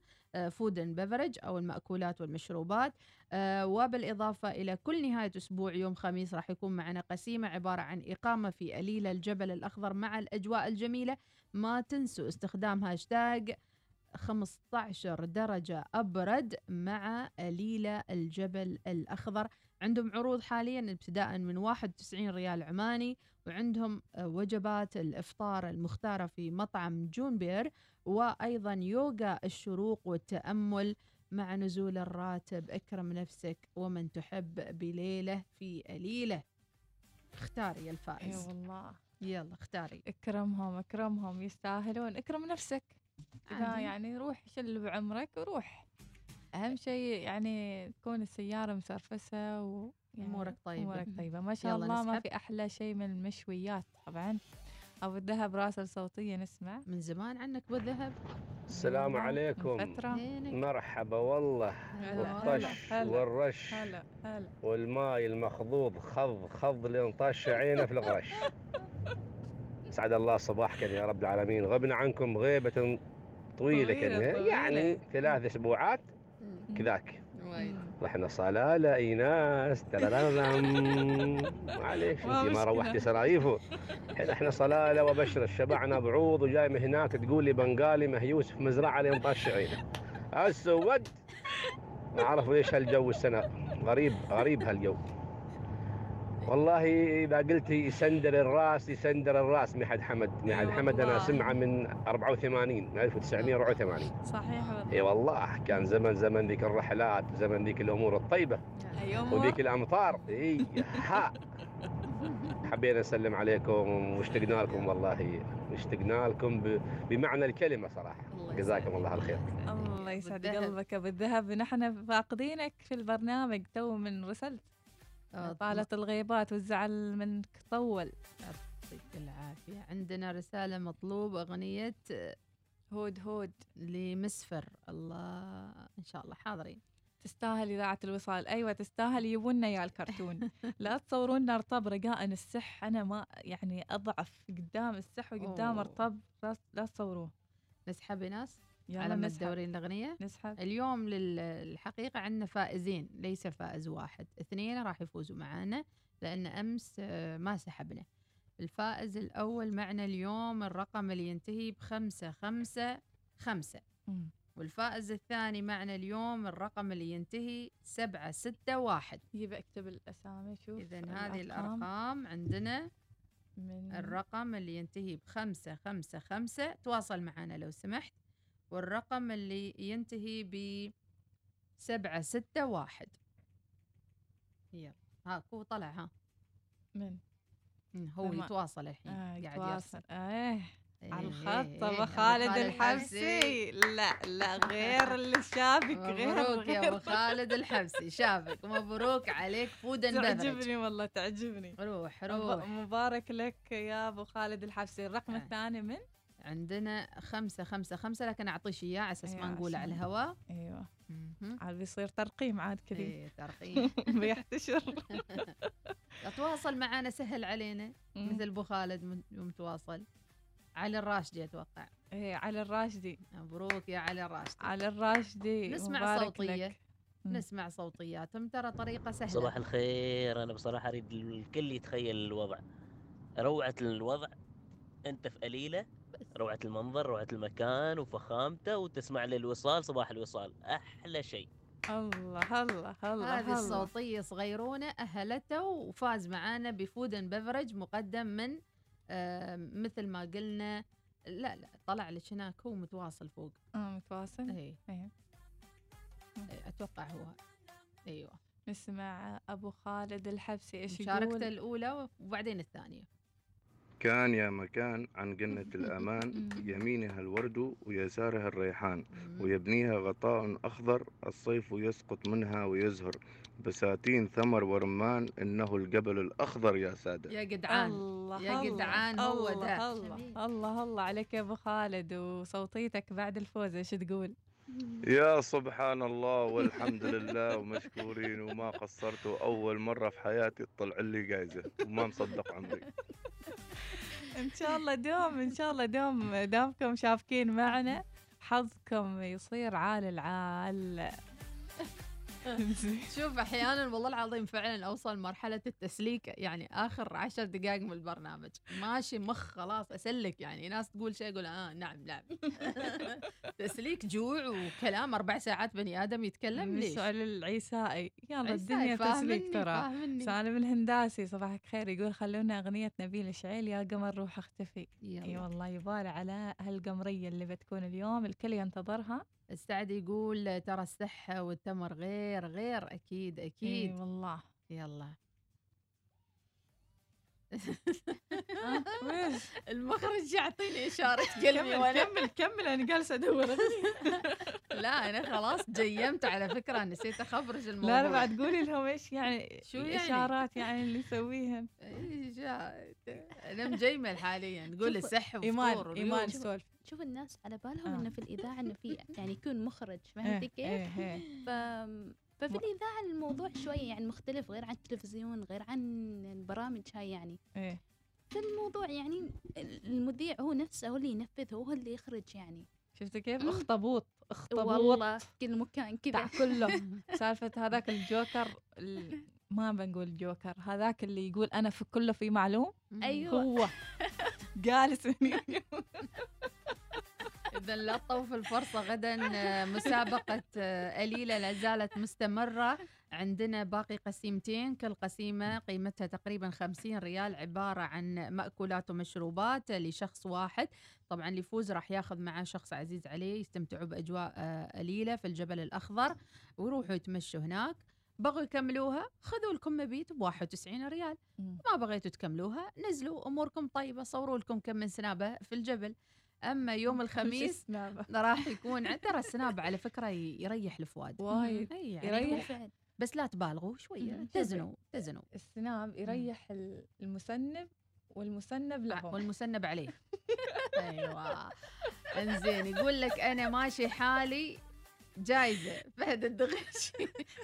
food and beverage أو المأكولات والمشروبات آه، وبالإضافة إلى كل نهاية أسبوع يوم خميس راح يكون معنا قسيمة عبارة عن إقامة في أليلة الجبل الأخضر مع الأجواء الجميلة. ما تنسوا استخدام هاشتاج 15 درجة أبرد مع أليلة الجبل الأخضر. عندهم عروض حاليا ابتداء من 91 ريال عماني وعندهم آه، وجبات الإفطار المختارة في مطعم جونيبر وأيضا يوغا الشروق والتأمل مع نزول الراتب. اكرم نفسك ومن تحب بليلة في أليلة اختاري يا إي الفائز والله. يلا اختاري. اكرمهم اكرمهم يستاهلون. اكرم نفسك. لا. يعني روح شل بعمرك وروح. أهم شيء يعني تكون السيارة مسرفسة و يعني أمورك طيبة. أمورك طيبة. ما شاء الله ما نسحب. في أحلى شيء من المشويات طبعا. أبو الذهب راسل صوتيه نسمع من زمان عنك بالذهب السلام والله، من عليكم. فترة. مرحبا والله. هلا، والطش هلا، والرش. هلا هلا. والماي المخضوض خض خض لين طش عينه في الغرش. [laughs] سعد الله صباحكم يا رب العالمين. غبنا عنكم غيبة طويلة طويلة، كنا. يعني ثلاث أسبوعات كذاك. رحنا صلالة ايناس ترررم [laughs] معليش انت ما. روحتي سرايفه. الحين إحنا صلالة وبشر شبعنا بعوض وجاي من هناك تقول لي بنغالي مه يوسف مزرعة لين طش عينه السود ما أعرف ليش هالجو السنة. غريب غريب هالجو. والله إذا قلتي يسندر الراس يسندر الراس ميحد حمد. ميحد حمد أنا. سمعه من 84 من 1984 صحيح والله. إي والله كان زمن زمن ذيك الرحلات زمن ذيك الأمور الطيبة. يوم وذيك الأمطار. إي ها [laughs] حبينا نسلم عليكم واشتقنا لكم والله اشتقنا لكم بمعنى الكلمة صراحة. جزاكم الله الخير. الله يسعد بالذهب. قلبك ابو الذهب نحن فاقدينك في البرنامج تو من رسلت طالت الغيبات والزعل منك. طول. يعطيك العافية. عندنا رسالة مطلوب أغنية هود هود لمسفر. الله إن شاء الله حاضرين. تستاهل إذاعة الوصال. أيوة تستاهل. يبونا يا الكرتون. [laughs] لا تصورونا رطب رجاء السح. أنا ما يعني أضعف قدام السح وقدام. رطب لا, لا تصوروه. نسحب ناس؟ يلا على ما نسحب. تدورين الأغنية. نسحب. اليوم للحقيقة عندنا فائزين ليس فائز واحد. اثنين راح يفوزوا معانا لأن أمس آه، ما سحبنا. الفائز الأول معنا اليوم الرقم اللي ينتهي بخمسة خمسة خمسة. والفائز الثاني معنا اليوم الرقم اللي ينتهي سبعة ستة واحد. يبقى أكتب الأسامي شوف إذا هذه الأرقام عندنا. من الرقم اللي ينتهي بخمسة خمسة خمسة. تواصل معنا لو سمحت. والرقم اللي ينتهي ب سبعة ستة واحد. يلا ها هو طلع ها. من؟ هو يتواصل الحين آه قاعد يتواصل. يرسل. إيه. على إيه، الخط إيه، أبو أبو خالد الحبسي. لا لا غير اللي شافك غير مبروك يا أبو خالد الحبسي. شافك. مبروك عليك. food and beverage تعجبني والله تعجبني. روح روح. مبارك لك يا أبو خالد الحبسي. الرقم آه. الثاني من؟ عندنا خمسة خمسة خمسة لكن أعطيش إياه على أساس ما أيوة، نقول على الهواء. أيوه. مهم. عاد بيصير ترقيم عاد كذي. إيه ترقيم. [laughs] بيحتشر. [laughs] تواصل معنا سهل علينا. مثل أبو خالد متواصل. علي الراشدي أتوقع. إيه علي الراشدي. مبروك يا علي الراشدي. علي الراشدي نسمع صوتية. لك. نسمع صوتياتهم. ترى طريقة سهلة. صباح الخير. أنا بصراحة أريد الكل يتخيل الوضع. روعة الوضع. أنت في قليلة. روعة المنظر روعة المكان وفخامته وتسمع للوصال صباح الوصال. أحلى شيء. الله الله الله هذه. الصوتية صغيرونة أهلته وفاز معانا بفود اند بفرج مقدم من آه مثل ما قلنا لا لا طلع لك هناك هو متواصل فوق. آه متواصل؟ اي إيه. أتوقع هو. أيوه. نسمع أبو خالد الحبسي إيش مشاركته يقول الأولى وبعدين الثانية. كان يا مكان عن جنة [laughs] الأمان يمينها الورد ويسارها الريحان ويبنيها غطاء أخضر الصيف يسقط منها ويزهر. بساتين ثمر ورمان إنه الجبل الأخضر يا سادة. يا جدعان الله يا الله، جدعان هو الله ده. الله الله الله عليك يا أبو خالد وصوتيتك بعد الفوز إيش تقول؟ [laughs] يا سبحان الله والحمد لله ومشكورين وما قصرتوا أول مرة في حياتي تطلع لي جايزة وما مصدق عمري. [laughs] إن شاء الله دوم إن شاء الله دوم دامكم شابكين معنا. حظكم يصير عال العال. شوف أحيانا والله العظيم فعلا أوصل مرحلة التسليك يعني آخر عشر دقائق من البرنامج. ماشي مخ خلاص أسلك يعني ناس تقول شيء أقول آه نعم نعم. [laughs] تسليك جوع وكلام أربع ساعات بني آدم يتكلم ليش؟ السؤال العيسائي. يلا الدنيا تسليك ترى. سالم الهنداسي صباحك خير. يقول خلونا أغنية نبيل شعيل يا قمر روح اختفي. إي والله يبالي على هالقمرية اللي بتكون اليوم الكل ينتظرها. السعد يقول ترى الصحة والتمر غير غير أكيد أكيد إي والله يلا؟ [laughs] المخرج يعطيني إشارة [laughs] قلبي كمل وأنا كمل كمل أنا جالسة أدور [laughs] لا أنا خلاص جيمت على فكرة نسيت أخبرج الموضوع لا لا بعد قولي لهم إيش يعني شو يعني؟ الإشارات يعني اللي يسويهن إيش أنا مجيمل حاليا نقول السح إيمان- وفطور إيمان. سولف. شوف الناس على بالهم آه. إنه في الإذاعة إنه في يعني يكون مخرج إيه، فهمتي كيف؟ إيه، إيه. ففي الإذاعة الموضوع شوية يعني مختلف غير عن التلفزيون غير عن البرامج هاي يعني. إيه. في الموضوع يعني المذيع هو نفسه هو اللي ينفذ هو اللي يخرج يعني. شفت كيف؟ اخطبوط اخطبوط. والله كل مكان كذا. كله [laughs] سالفة هذاك الجوكر ال- ما بنقول جوكر هذاك اللي يقول أنا في كله في معلوم؟ أيوة. هو. [laughs] جالس إذا لا تطوف الفرصة غدا آه، مسابقة آه، أليلة لا زالت مستمرة. عندنا باقي قسيمتين كل قسيمة قيمتها تقريبا 50 ريال عبارة عن مأكولات ومشروبات لشخص واحد. طبعا اللي يفوز راح ياخذ معاه شخص عزيز عليه يستمتعوا بأجواء آه، أليلة في الجبل الأخضر ويروحوا يتمشوا هناك. بغوا يكملوها؟ خذوا لكم مبيت ب 91 ريال. ما بغيتوا تكملوها نزلوا أموركم طيبة صوروا لكم كم من سنابة في الجبل. أما يوم [laughs] الخميس؟ [laughs] راح يكون عند- ترى السناب على فكرة يريح الفؤاد. وايد. يعني يريح. بس لا تبالغوا شوية. تزنوا تزنوا. السناب يريح ال- المسنب والمسنب له والمسنب عليه. [laughs] أيوه. انزين يقول لك أنا ماشي حالي جايزة. فهد الدغش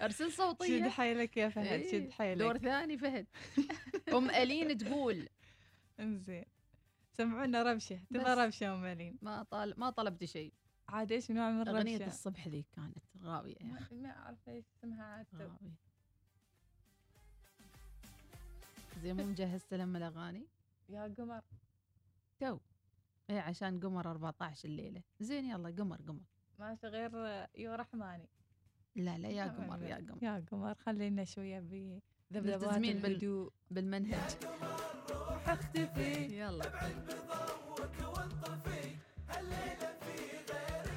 أرسل صوتية. شد حيلك يا فهد إيه، شد حيلك. دور ثاني فهد. أم ألين تقول انزين. سمعونا ربشة تبغى بس. ربشة أم الين ما طال ما طلبت شيء عاد إيش نوع من الربشه اغنيه الصبح ذيك كانت غاوية يا أخي. ما أعرف إيش اسمها عاد غاوية. زي مو مجهزت لهم الأغاني؟ يا قمر. تو. إيه عشان قمر 14 الليلة. زين يلا قمر قمر. ماشي غير يا رحماني. لا لا يا قمر يا قمر. يا قمر خلينا شوية بذبذبات الهدوء. بالمنهج. اختفي. يلا.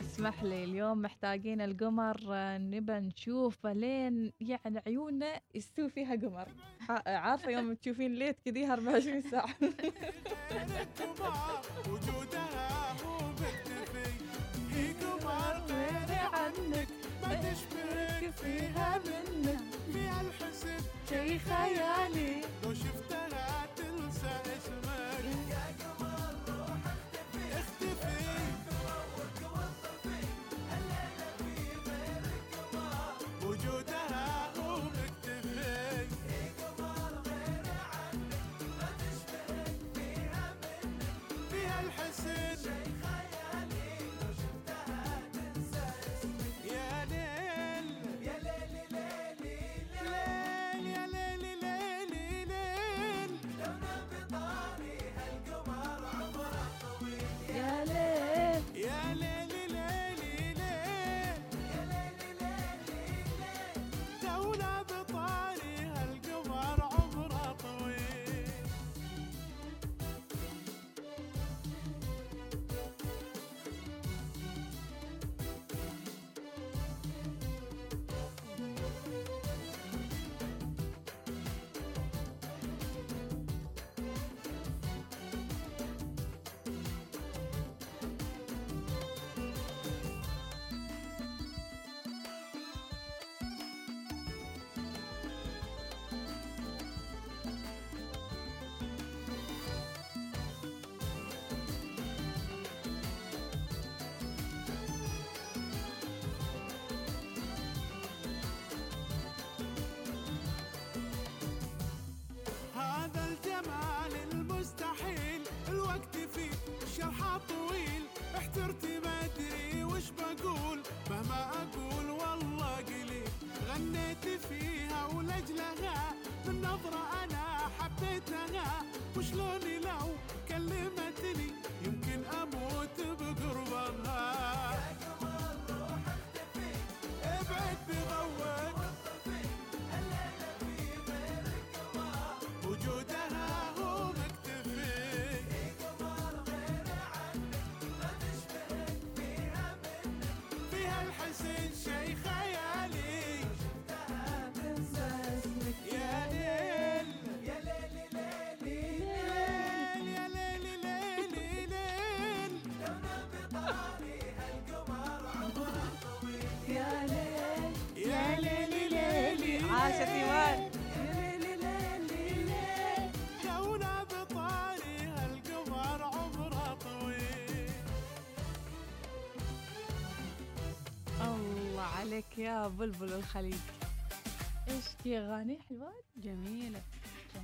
اسمح لي اليوم محتاجين القمر آه، نبى نشوفه لين يعني عيوننا يستوي فيها قمر. عارفة يوم تشوفين ليت كذي 24 ساعة. وجودها مو مكتفي. هي قمر غير عنك. ما تشبهك فيها منك فيها الحسن شي خيالي لو شفتها تنسى اسمك هذا الجمال المستحيل. الوقت فيه شرحه طويل. احترت ما أدري وش بقول. مهما أقول والله قليل. غنيت فيها ولاجلها من نظرة أنا حبيتها. وشلوني عليك يا بلبل الخليج. إيش في أغاني حلوات جميلة.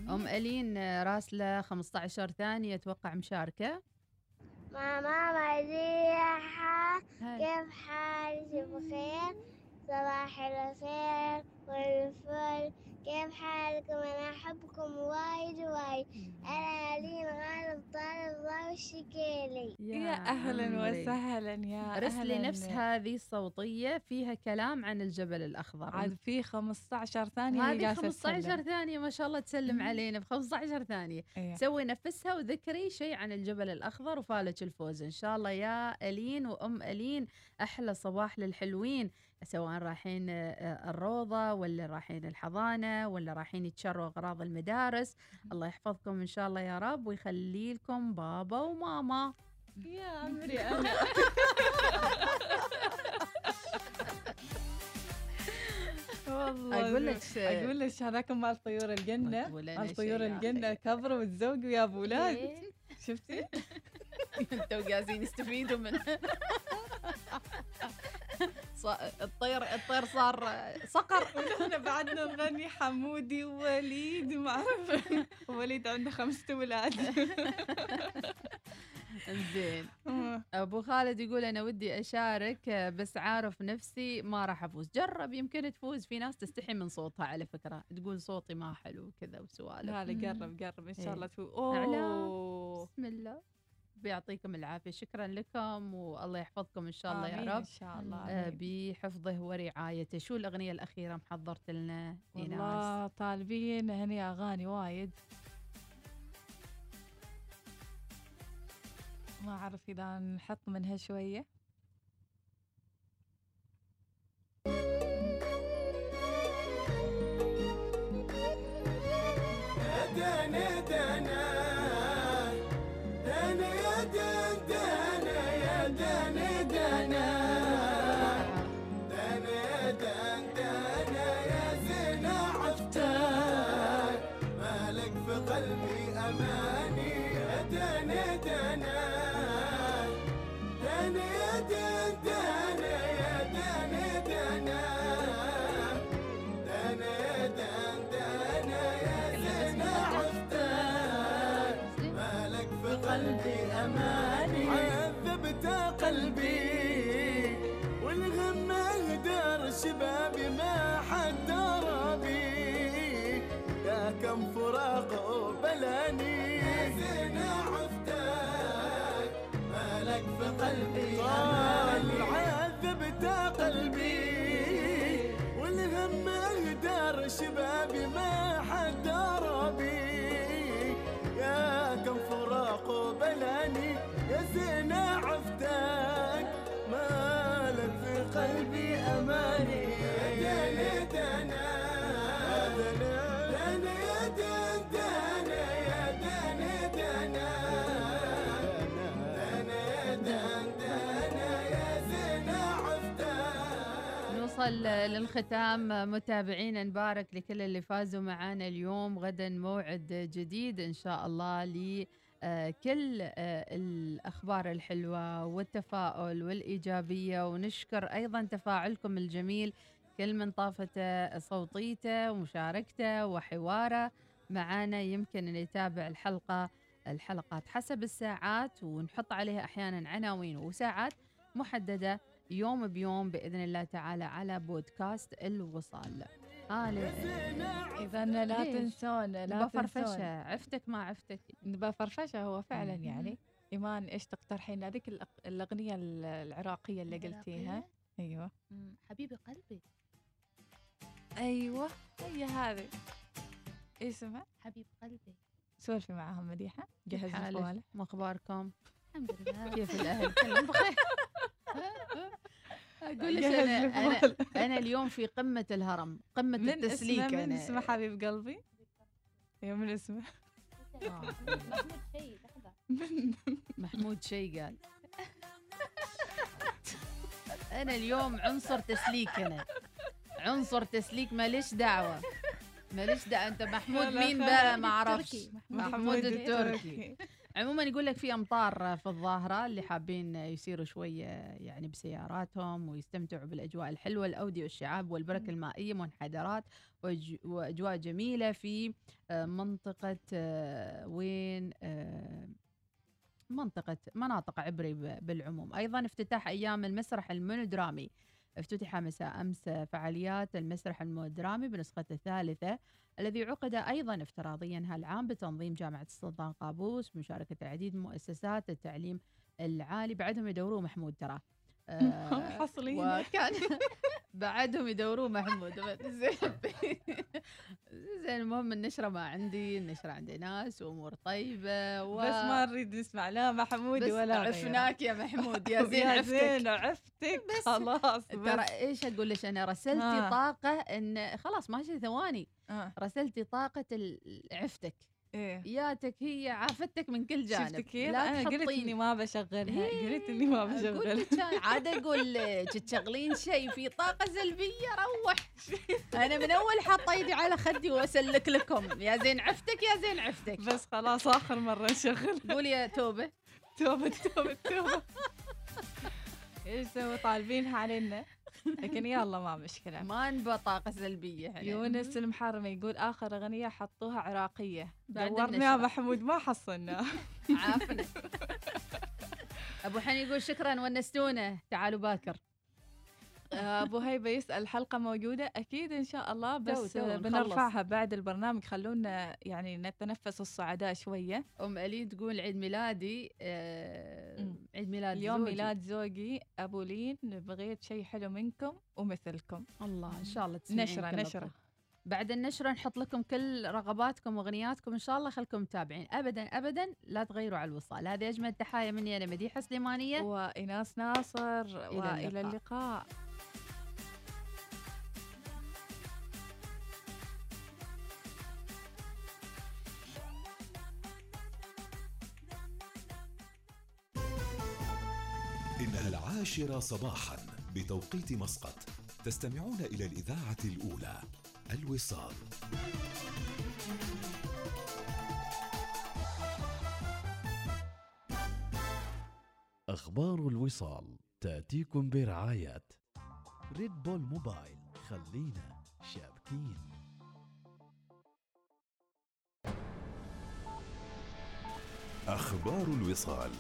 أم ألين آه، راسلة 15 ثانية أتوقع مشاركة. ماما مديحة كيف حالك؟ بخير؟ صباح الخير والفل كيف حالكم؟ أنا أحبكم وايد وايد. أنا ألين غالب طالب الله والشكيلي. يا أهلا عمري. وسهلا يا رسلي أهلاً. نفس هذه الصوتية فيها كلام عن الجبل الأخضر. عاد في 15 ثانية هي هذه جالسة 15 تسلم. ثانية ما شاء الله تسلم علينا ب 15 ثانية. إيه. سوي نفسها وذكري شيء عن الجبل الأخضر وفالك الفوز. إن شاء الله يا ألين وأم ألين أحلى صباح للحلوين. سواء رايحين آه، الروضة ولا رايحين الحضانة ولا رايحين يتشروا أغراض المدارس. الله يحفظكم إن شاء الله يا رب ويخلي لكم بابا وماما. يا [laughs] عمري. أنا [laughs] والله أقول لك أقول لك هذاك مال طيور الجنة. أنا مال طيور الجنة كبروا وتزوجوا يا أبو أولاد إيه. [laughs] شفتي؟ أنتوا قاعدين يستفيدوا منها. ص- الطير الطير صار صقر [laughs] ونحن بعدنا نغني حمودي ووليد ما أعرف. [laughs] وليد عنده خمسة أولاد [laughs] زين أبو خالد يقول أنا ودي أشارك آه، بس عارف نفسي ما راح أفوز. جرب يمكن تفوز. في ناس تستحي من صوتها على فكرة. تقول صوتي ما حلو كذا وسوالف. لا لا قرب قرب إن شاء الله إيه. تفوز أعلى. اوه بسم الله. بيعطيكم العافية. شكرا لكم والله يحفظكم إن شاء الله آمين يا رب. إن شاء الله، آه، آمين. بحفظه ورعايته. شو الأغنية الأخيرة محضرت لنا ايناس والله طالبين هني أغاني وايد. ما أعرف إذا نحط منها شوية. دانا دانا عذبت قلبي والهم اهدر شبابي ما حد درى بي يا كم فراق وبلاني يا زينة عفتك مالك في قلبي أماني. للختام متابعينا نبارك لكل اللي فازوا معنا اليوم. غدا موعد جديد إن شاء الله ل آه، آه، الأخبار الحلوة والتفاؤل والإيجابية. ونشكر أيضا تفاعلكم الجميل كل من طافته صوتيته ومشاركته وحواره معانا. يمكن أن يتابع الحلقة الحلقات حسب الساعات ونحط عليها أحيانا عناوين وساعات محددة يوم بيوم بإذن الله تعالى على بودكاست الوصال. آه إذا لا؟ تنسون لا فرفشة. عفتك ما عفتك. نبغى فرفشة هو فعلا. يعني. إيمان إيش تقترحين هذيك الأق- الأغنية ال- العراقية اللي قلتيها. مم، حبيبي قلبي. أيوة هي هذه. اسمها؟ حبيب قلبي. سولفي معاهم مديحة. جهز حالك؟ ما أخباركم الحمد لله. كيف الأهل؟ كلهم بخير. أقول لك أنا, أنا, الفوالة. أنا اليوم في قمة الهرم قمة من التسليك اسمه من أنا. اسمه حبيب قلبي؟ أيوة من اسمه محمود شيء لحظة محمود شي قال. أنا اليوم عنصر تسليك أنا. عنصر تسليك ماليش دعوة. ماليش دعوة. أنت محمود مين. بقى؟ ما أعرفش. التركي. محمود التركي. عموما يقول لك في أمطار في الظاهرة اللي حابين يسيروا شوية يعني بسياراتهم ويستمتعوا بالأجواء الحلوة الاوديه والشعاب والبركه المائية منحدرات وأجواء جميلة في آه، منطقة آه، وين آه، منطقة مناطق عبري بالعموم. أيضا افتتاح أيام المسرح المونودرامي. افتتح مساء أمس فعاليات المسرح المونودرامي بنسخته الثالثة الذي عقد أيضا افتراضيا هالعام بتنظيم جامعة السلطان قابوس بمشاركة العديد من مؤسسات التعليم العالي بعدهم يدوروه محمود ترى [laughs] آه، محصلين. وكان [laughs] بعدهم يدوروه محمود. زين. زين المهم النشرة ما عندي النشرة عندي ناس وأمور طيبة و... بس ما نريد نسمع لا محمود بس ولا. عفناك يا محمود. يا [laughs] زين عفتك زين عفتك. بس خلاص ترى إيش أقول لك؟ أنا رسلتي ها. طاقة إن خلاص ماشي ثواني. آه. رسلتي طاقة عفتك. إيه. ياتك هي عافتك من كل جانب. شفت كيف؟ لا أنا قلت إني ما بشغلها قلت إني ما بشغلها. عاد أقول تشغلين شيء في طاقة سلبية روح. أنا من أول حاطة إيدي على خدي وأسلك لكم. يا زين عفتك يا زين عفتك. بس خلاص آخر مرة نشغل قولي يا توبة. توبة توبة توبة. [laughs] إيش سووا طالبينها علينا. لكن يلا ما مشكلة. ما نبى طاقة سلبية إحنا. يونس المحرمي يقول آخر أغنية حطوها عراقية. دورنا يا. محمود ما حصلنا. [laughs] عافنا أبو حني يقول شكرا ونستونا تعالوا باكر. ابو هيبه يسأل الحلقة موجودة أكيد إن شاء الله بس تو. بنرفعها بعد البرنامج. خلونا يعني نتنفس الصعداء شوية. أم الين تقول عيد ميلادي آه عيد ميلاد اليوم زوجي. ميلاد زوجي أبو لين بغيت شيء حلو منكم ومثلكم. الله إن شاء الله تسمعين نشرة نشرة. بعد النشرة نحط لكم كل رغباتكم وأغنياتكم إن شاء الله خلكم متابعين. ابدا ابدا لا تغيروا على الوصال. هذه أجمل تحايا مني أنا مديحة سليمانية. وايناس ناصر وإلى اللقاء. اللقاء. العاشرة صباحا بتوقيت مسقط. تستمعون إلى الإذاعة الأولى الوصال. أخبار الوصال تأتيكم برعاية ريد بول موبايل خلينا شابكين. أخبار الوصال.